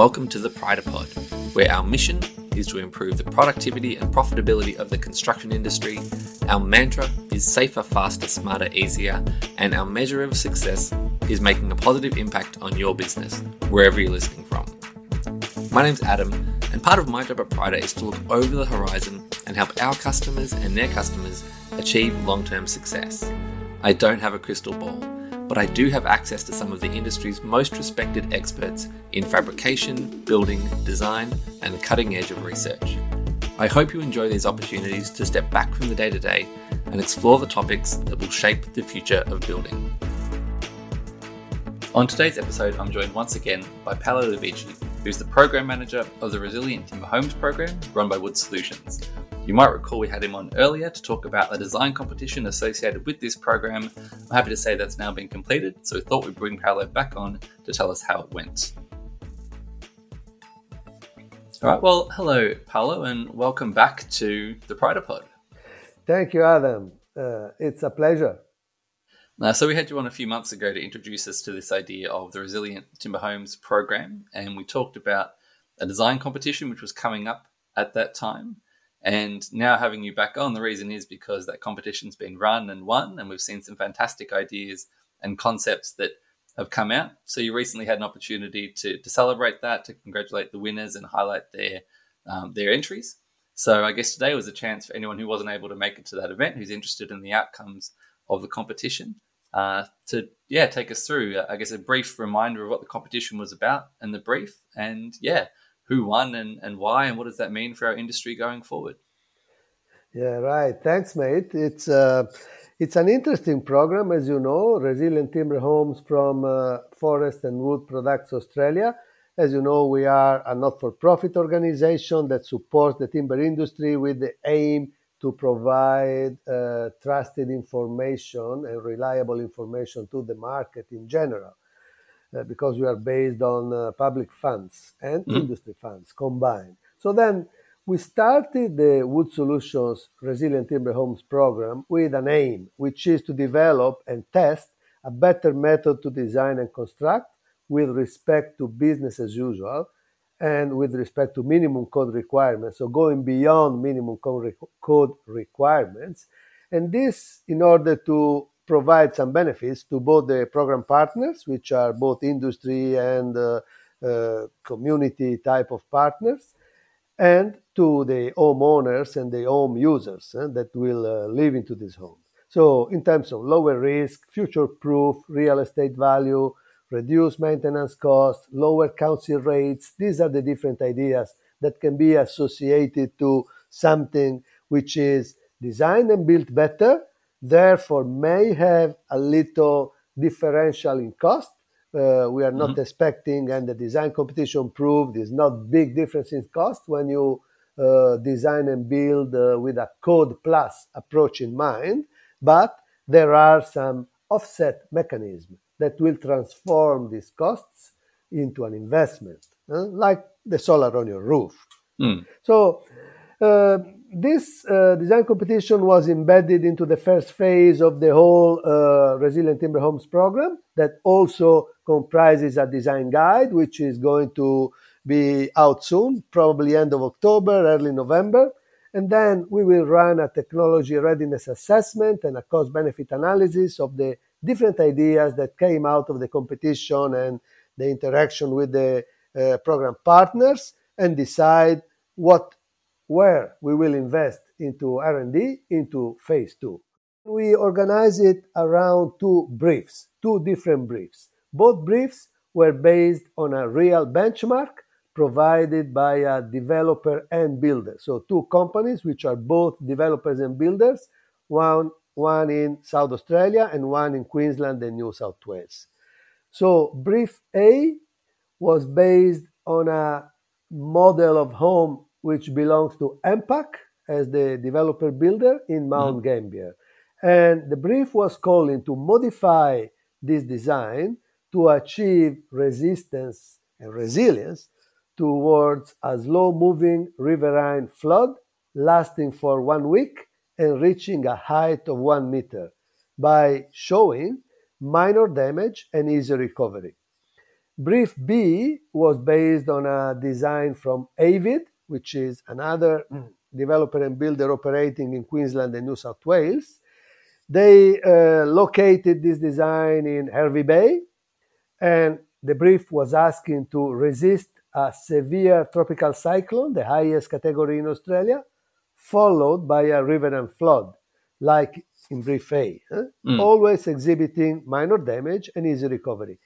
Welcome to the Pod, where our mission is to improve the productivity and profitability of the construction industry. Our mantra is safer, faster, smarter, easier, and our measure of success is making a positive impact on your business, wherever you're listening from. My name's Adam, and part of my job at Pryda is to look over the horizon and help our customers and their customers achieve long term success. I don't have a crystal ball but I do have access to some of the industry's most respected experts in fabrication, building, design, and the cutting edge of research. I hope you enjoy these opportunities to step back from the day to day and explore the topics that will shape the future of building. On today's episode, I'm joined once again by Paolo Lavisci, who's the Program Manager of the Resilient Timber Homes program run by Wood Solutions. You might recall we had him on earlier to talk about the design competition associated with this program. I'm happy to say that's now been completed, so we thought we'd bring Paolo back on to tell us how it went. All right, well, hello, Paolo, and welcome back to the Pod. Thank you, Adam. Uh, it's a pleasure. Uh, so we had you on a few months ago to introduce us to this idea of the Resilient Timber Homes program, and we talked about a design competition which was coming up at that time. And now having you back on, the reason is because that competition's been run and won, and we've seen some fantastic ideas and concepts that have come out. So you recently had an opportunity to, to celebrate that, to congratulate the winners and highlight their um, their entries. So I guess today was a chance for anyone who wasn't able to make it to that event, who's interested in the outcomes of the competition, uh, to yeah take us through. I guess a brief reminder of what the competition was about and the brief, and yeah, who won and, and why, and what does that mean for our industry going forward? Yeah, right. Thanks, mate. It's uh, it's an interesting program, as you know. Resilient Timber Homes from uh, Forest and Wood Products Australia. As you know, we are a not-for-profit organization that supports the timber industry with the aim to provide uh, trusted information and reliable information to the market in general. Uh, because we are based on uh, public funds and mm. industry funds combined. So then we started the Wood Solutions Resilient Timber Homes program with an aim, which is to develop and test a better method to design and construct with respect to business as usual and with respect to minimum code requirements. So going beyond minimum code requirements. And this in order to provide some benefits to both the program partners, which are both industry and uh, uh, community type of partners, and to the homeowners and the home users uh, that will uh, live into this home. So, in terms of lower risk, future proof, real estate value, reduced maintenance costs, lower council rates, these are the different ideas that can be associated to something which is designed and built better therefore may have a little differential in cost. Uh, we are not mm-hmm. expecting, and the design competition proved is not big difference in cost when you uh, design and build uh, with a code plus approach in mind. But there are some offset mechanisms that will transform these costs into an investment, uh, like the solar on your roof. Mm. So uh, this uh, design competition was embedded into the first phase of the whole uh, Resilient Timber Homes program that also comprises a design guide, which is going to be out soon, probably end of October, early November. And then we will run a technology readiness assessment and a cost benefit analysis of the different ideas that came out of the competition and the interaction with the uh, program partners and decide what where we will invest into R&D into phase two. We organize it around two briefs, two different briefs. Both briefs were based on a real benchmark provided by a developer and builder. So two companies which are both developers and builders, one, one in South Australia and one in Queensland and New South Wales. So brief A was based on a model of home which belongs to MPAC as the developer builder in Mount mm-hmm. Gambier. And the brief was calling to modify this design to achieve resistance and resilience towards a slow moving riverine flood lasting for one week and reaching a height of one meter by showing minor damage and easy recovery. Brief B was based on a design from Avid, which is another developer and builder operating in Queensland and New South Wales. They uh, located this design in Hervey Bay, and the brief was asking to resist a severe tropical cyclone, the highest category in Australia, followed by a riverine flood, like in brief A, huh? mm. always exhibiting minor damage and easy recovery.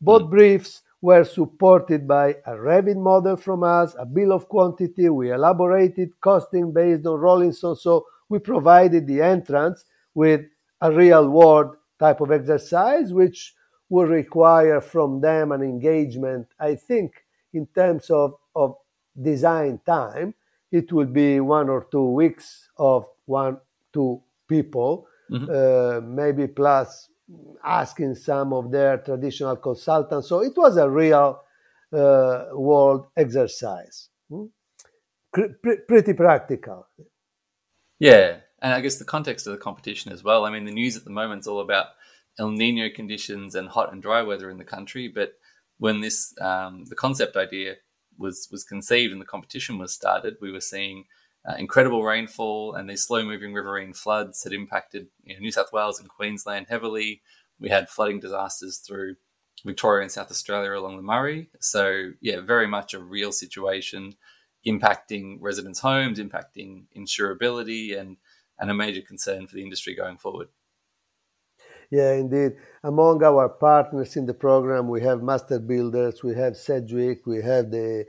Both mm. briefs were supported by a Revit model from us, a bill of quantity. We elaborated costing based on Rawlinson. So we provided the entrance with a real world type of exercise, which will require from them an engagement. I think in terms of, of design time, it will be one or two weeks of one, two people, mm-hmm. uh, maybe plus asking some of their traditional consultants. So it was a real uh, world exercise. Hmm? P- pretty practical. Yeah. And I guess the context of the competition as well. I mean, the news at the moment is all about El Nino conditions and hot and dry weather in the country. But when this, um, the concept idea was, was conceived and the competition was started, we were seeing uh, incredible rainfall and these slow moving riverine floods had impacted you know, New South Wales and Queensland heavily. We had flooding disasters through Victoria and South Australia along the Murray. So, yeah, very much a real situation impacting residents' homes, impacting insurability, and, and a major concern for the industry going forward. Yeah, indeed. Among our partners in the program, we have Master Builders, we have Sedgwick, we have the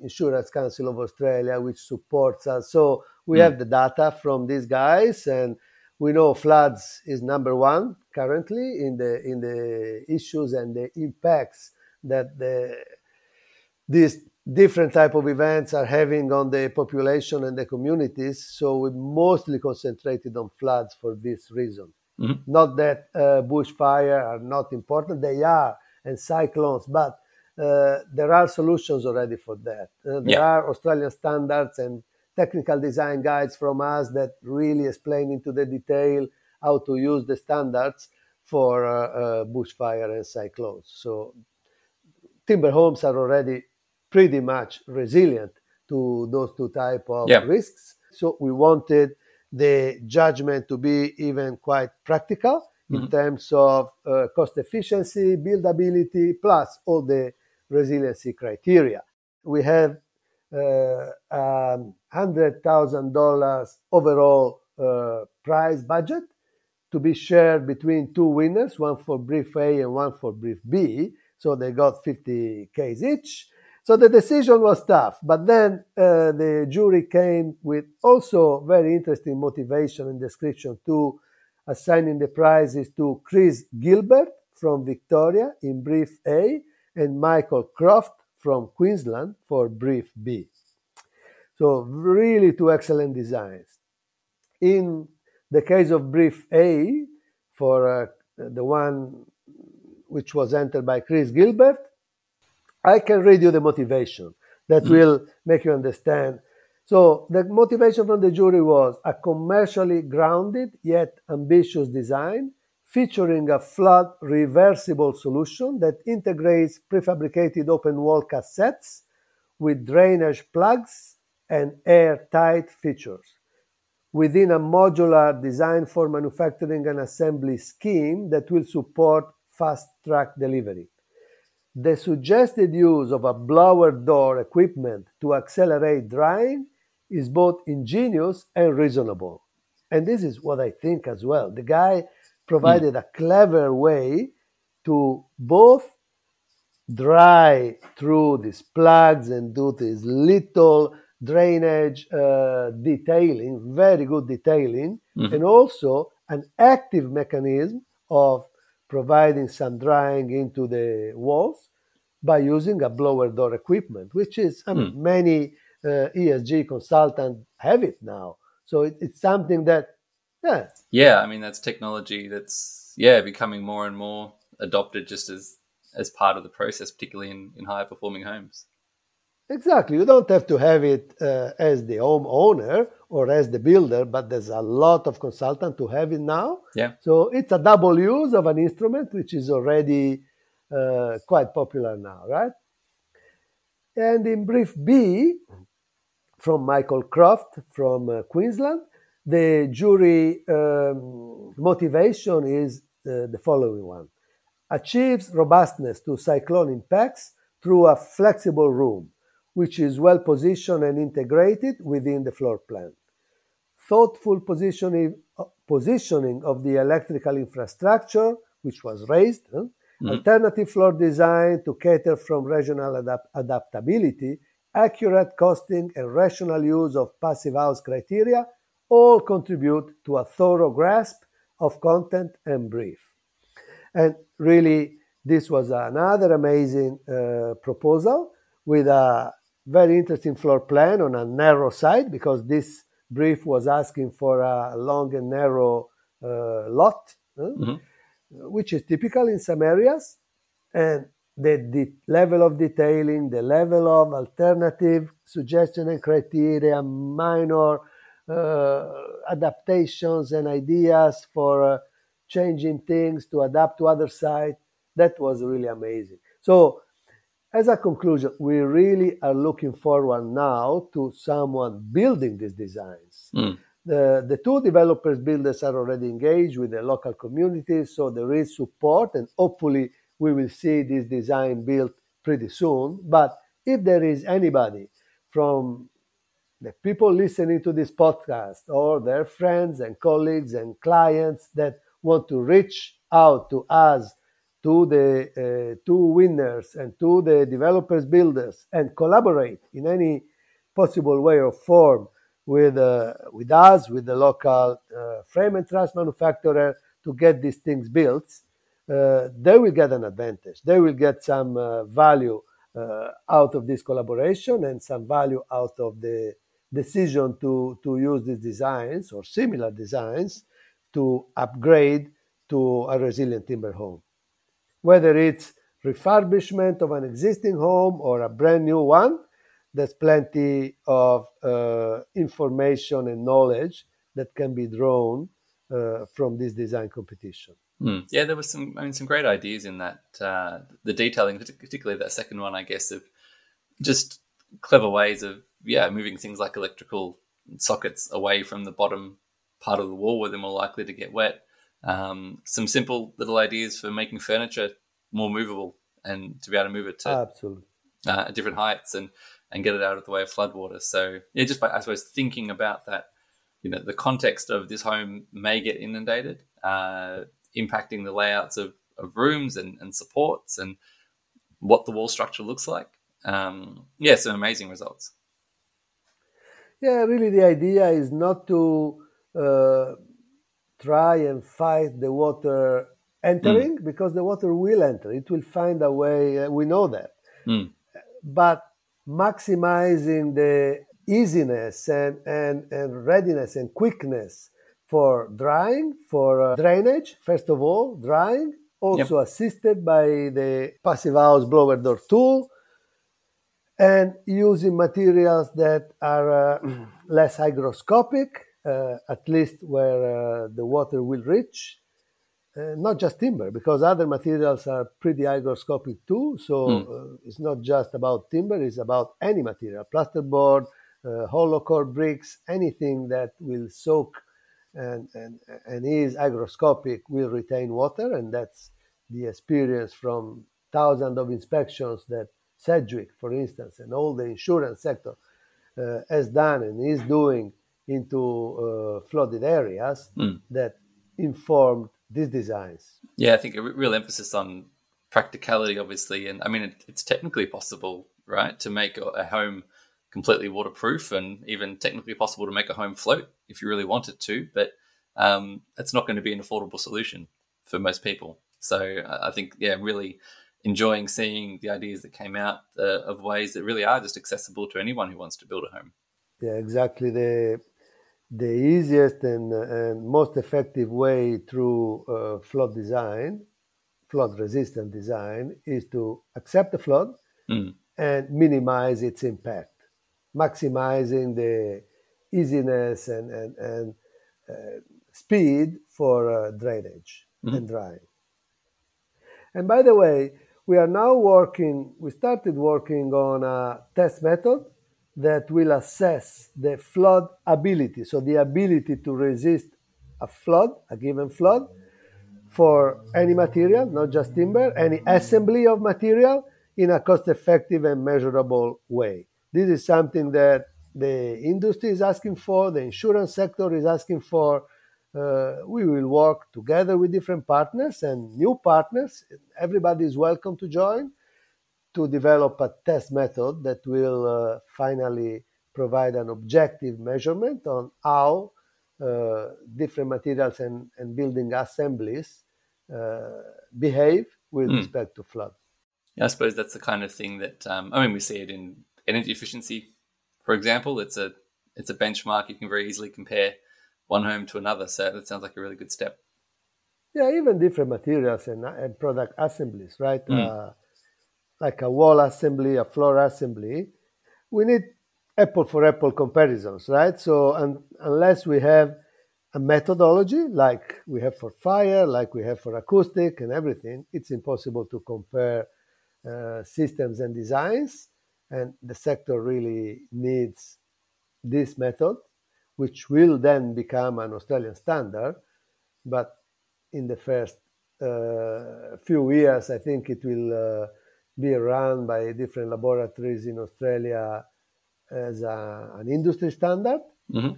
Insurance Council of Australia, which supports us. So we mm. have the data from these guys, and we know floods is number one currently in the in the issues and the impacts that the these different type of events are having on the population and the communities. So we mostly concentrated on floods for this reason. Mm-hmm. Not that uh, bushfire are not important; they are, and cyclones, but uh, there are solutions already for that. Uh, there yeah. are Australian standards and technical design guides from us that really explain into the detail how to use the standards for uh, uh, bushfire and cyclones. So timber homes are already pretty much resilient to those two type of yeah. risks. So we wanted the judgment to be even quite practical mm-hmm. in terms of uh, cost efficiency, buildability, plus all the resiliency criteria. We have uh, um, $100,000 overall uh, prize budget to be shared between two winners, one for brief A and one for brief B. So they got 50Ks each. So the decision was tough, but then uh, the jury came with also very interesting motivation and description to assigning the prizes to Chris Gilbert from Victoria in brief A and Michael Croft from Queensland for brief B. So really two excellent designs. In the case of brief A, for uh, the one which was entered by Chris Gilbert, I can read you the motivation that mm-hmm. will make you understand. So the motivation from the jury was a commercially grounded yet ambitious design featuring a flood reversible solution that integrates prefabricated open wall cassettes with drainage plugs and airtight features within a modular design for manufacturing and assembly scheme that will support fast track delivery. The suggested use of a blower door equipment to accelerate drying is both ingenious and reasonable. And this is what I think as well. The guy provided mm. a clever way to both dry through these plugs and do this little drainage uh, detailing, very good detailing, mm-hmm. and also an active mechanism of providing some drying into the walls by using a blower door equipment, which is I mean, mm. many uh, ESG consultants have it now. So it, it's something that, yeah, yeah. I mean, that's technology that's yeah becoming more and more adopted just as as part of the process, particularly in in higher performing homes. Exactly. You don't have to have it uh, as the homeowner or as the builder, but there's a lot of consultants to have it now. Yeah. So it's a double use of an instrument which is already uh, quite popular now, right? And in brief B, from Michael Croft from uh, Queensland, the jury um, motivation is uh, the following one achieves robustness to cyclone impacts through a flexible room, which is well positioned and integrated within the floor plan. Thoughtful positioning, uh, positioning of the electrical infrastructure, which was raised, huh? mm-hmm. alternative floor design to cater from regional adapt- adaptability, accurate costing, and rational use of passive house criteria all contribute to a thorough grasp of content and brief. And really, this was another amazing uh, proposal with a very interesting floor plan on a narrow side because this brief was asking for a long and narrow uh, lot, uh, mm-hmm. which is typical in some areas. And the, the, level of detailing, the level of alternative suggestion and criteria, minor adaptations and ideas for uh, changing things to adapt to other side. That was really amazing. So, as a conclusion, we really are looking forward now to someone building these designs. Mm. The, the two developers builders are already engaged with the local community, so there is support, and hopefully, we will see this design built pretty soon. But if there is anybody from the people listening to this podcast or their friends and colleagues and clients that want to reach out to us, to the uh, two winners and to the developers builders and collaborate in any possible way or form with uh, with us, with the local uh, frame and truss manufacturer to get these things built, uh, they will get an advantage. They will get some uh, value uh, out of this collaboration and some value out of the decision to, to use these designs or similar designs to upgrade to a resilient timber home. Whether it's refurbishment of an existing home or a brand new one, there's plenty of uh, information and knowledge that can be drawn uh, from this design competition. Mm. Yeah, there was some, I mean, some great ideas in that. Uh, the detailing, particularly that second one, I guess, of just clever ways of yeah moving things like electrical sockets away from the bottom part of the wall where they're more likely to get wet. Um, some simple little ideas for making furniture more movable and to be able to move it to absolutely uh, different heights and and get it out of the way of floodwater. So yeah, just by I suppose thinking about that, you know, the context of this home may get inundated, uh, impacting the layouts of, of rooms and, and supports and what the wall structure looks like. Um, yeah, some amazing results. Yeah, really, the idea is not to uh, try and fight the water entering mm. because the water will enter. It will find a way. Uh, we know that. Mm. But maximizing the easiness and, and, and readiness and quickness for drying, for uh, drainage, first of all, drying, also yep. assisted by the passive house blower door tool, and using materials that are uh, less hygroscopic uh, at least where uh, the water will reach. Uh, not just timber, because other materials are pretty hygroscopic too. So mm. it's not just about timber; it's about any material, plasterboard, hollow core bricks, anything that will soak and, and, and is hygroscopic will retain water, and that's the experience from thousands of inspections that Sedgwick, for instance, and all the insurance sector uh, has done and is doing into uh, flooded areas mm. that informed these designs. Yeah, I think a real emphasis on practicality, obviously, and I mean it, it's technically possible, right, to make a, a, home completely waterproof, and even technically possible to make a home float if you really wanted to, but um, it's not going to be an affordable solution for most people. So I think, yeah, really enjoying seeing the ideas that came out uh, of ways that really are just accessible to anyone who wants to build a home. Yeah, exactly. The the easiest and, and most effective way through uh, flood design, flood resistant design, is to accept the flood mm. and minimize its impact, maximizing the easiness and, and, and uh, speed for uh, drainage mm. and drying. And by the way, we are now working, we started working on a test method that will assess the flood ability, so the ability to resist a flood, a given flood, for any material, not just timber, any assembly of material in a cost effective and measurable way. This is something that the industry is asking for, the insurance sector is asking for. Uh, we will work together with different partners and new partners. Everybody is welcome to join to develop a test method that will uh, finally provide an objective measurement on how uh, different materials and, and building assemblies uh, behave with mm. respect to flood. Yeah, I suppose that's the kind of thing that um, I mean we see it in energy efficiency, for example. It's a it's a benchmark you can very easily compare one home to another. So that sounds like a really good step. Yeah, even different materials and, and product assemblies, right? Mm. Uh, like a wall assembly, a floor assembly, we need apple for apple comparisons, right? So, and, unless we have a methodology like we have for fire, like we have for acoustic and everything, it's impossible to compare uh, systems and designs. And the sector really needs this method, which will then become an Australian standard. But in the first uh, few years, I think it will uh, be run by different laboratories in Australia as a, an industry standard. Mm-hmm.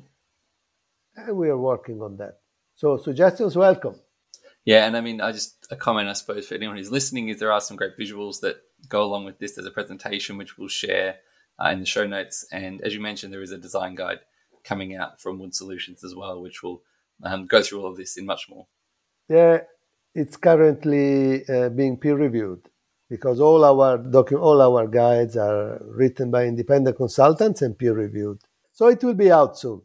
And we are working on that. So suggestions welcome. Yeah, and I mean, I just a comment I suppose for anyone who's listening is there are some great visuals that go along with this as a presentation, which we'll share uh, in the show notes. And as you mentioned, there is a design guide coming out from Wood Solutions as well, which will um, go through all of this in much more. Yeah, it's currently uh, being peer reviewed because all our docu- all our guides are written by independent consultants and peer reviewed. So it will be out soon.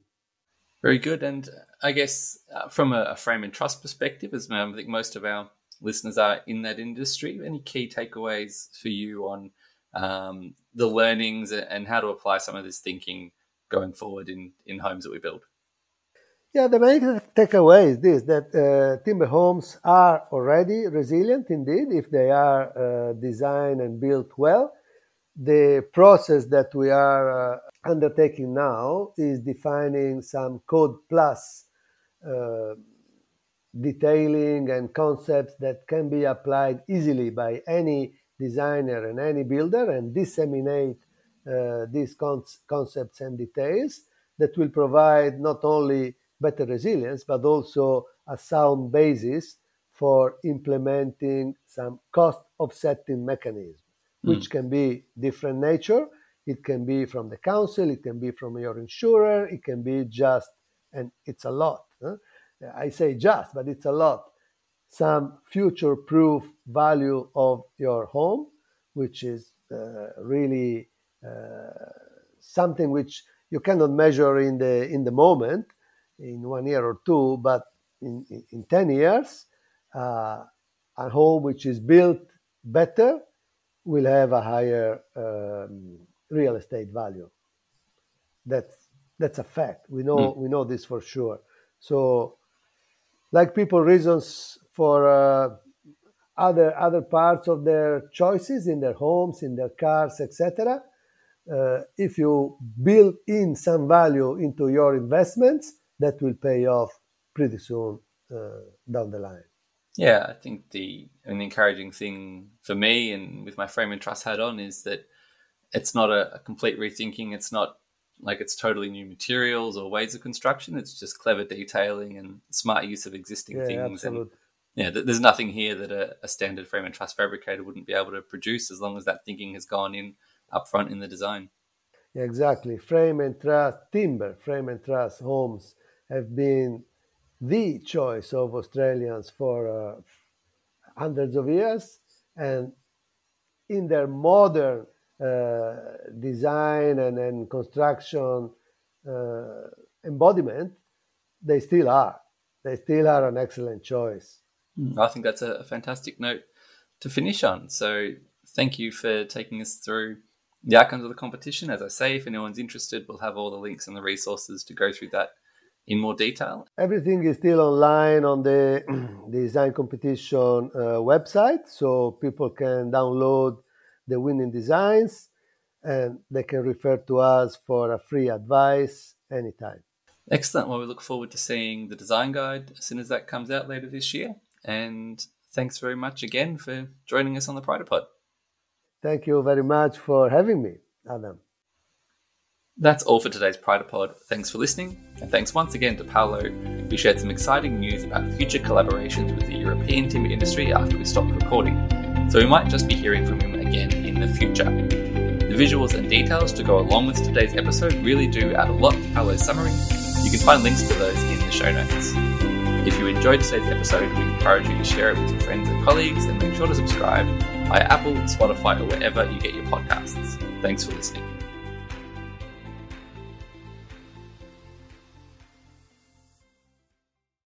Very good. And I guess uh, from a, a, frame and truss perspective, as I think most of our listeners are in that industry, any key takeaways for you on um, the learnings and how to apply some of this thinking going forward in, in homes that we build? Yeah, the main takeaway is this that uh, timber homes are already resilient indeed if they are uh, designed and built well. The process that we are uh, undertaking now is defining some code plus uh, detailing and concepts that can be applied easily by any designer and any builder and disseminate these con- concepts and details that will provide not only better resilience, but also a sound basis for implementing some cost offsetting mechanism, mm. which can be different nature. It can be from the council, it can be from your insurer, it can be just, and it's a lot. Huh? I say just, but it's a lot. Some future proof value of your home, which is uh, really uh, something which you cannot measure in the in the moment, in one year or two, but in, in, in 10 years, uh, a home which is built better will have a higher um, real estate value. That's that's a fact. We know mm. we know this for sure. So, like people reasons for uh, other other parts of their choices in their homes, in their cars, etc. Uh, if you build in some value into your investments, that will pay off pretty soon uh, down the line. Yeah, I think the an encouraging thing for me and with my frame and truss hat on is that it's not a, a complete rethinking. It's not like it's totally new materials or ways of construction. It's just clever detailing and smart use of existing yeah, things. Absolutely. And yeah, there's nothing here that a, a, standard frame and truss fabricator wouldn't be able to produce as long as that thinking has gone in up front in the design. Yeah, exactly. Frame and truss, timber, frame and truss homes have been the choice of Australians for uh, hundreds of years. And in their modern uh, design and, and construction uh, embodiment, they still are. They still are an excellent choice. Hmm. I think that's a fantastic note to finish on. So, thank you for taking us through the outcomes of the competition. As I say, if anyone's interested, we'll have all the links and the resources to go through that in more detail? Everything is still online on the design competition uh, website, so people can download the winning designs and they can refer to us for a free advice anytime. Excellent. Well, we look forward to seeing the design guide as soon as that comes out later this year. And thanks very much again for joining us on the Pryda Pod. Thank you very much for having me, Adam. That's all for today's Pryda Pod. Thanks for listening, and thanks once again to Paolo. We shared some exciting news about future collaborations with the European timber industry after we stopped recording, so we might just be hearing from him again in the future. The visuals and details to go along with today's episode really do add a lot to Paolo's summary. You can find links to those in the show notes. If you enjoyed today's episode, we encourage you to share it with your friends and colleagues and make sure to subscribe via Apple, Spotify, or wherever you get your podcasts. Thanks for listening.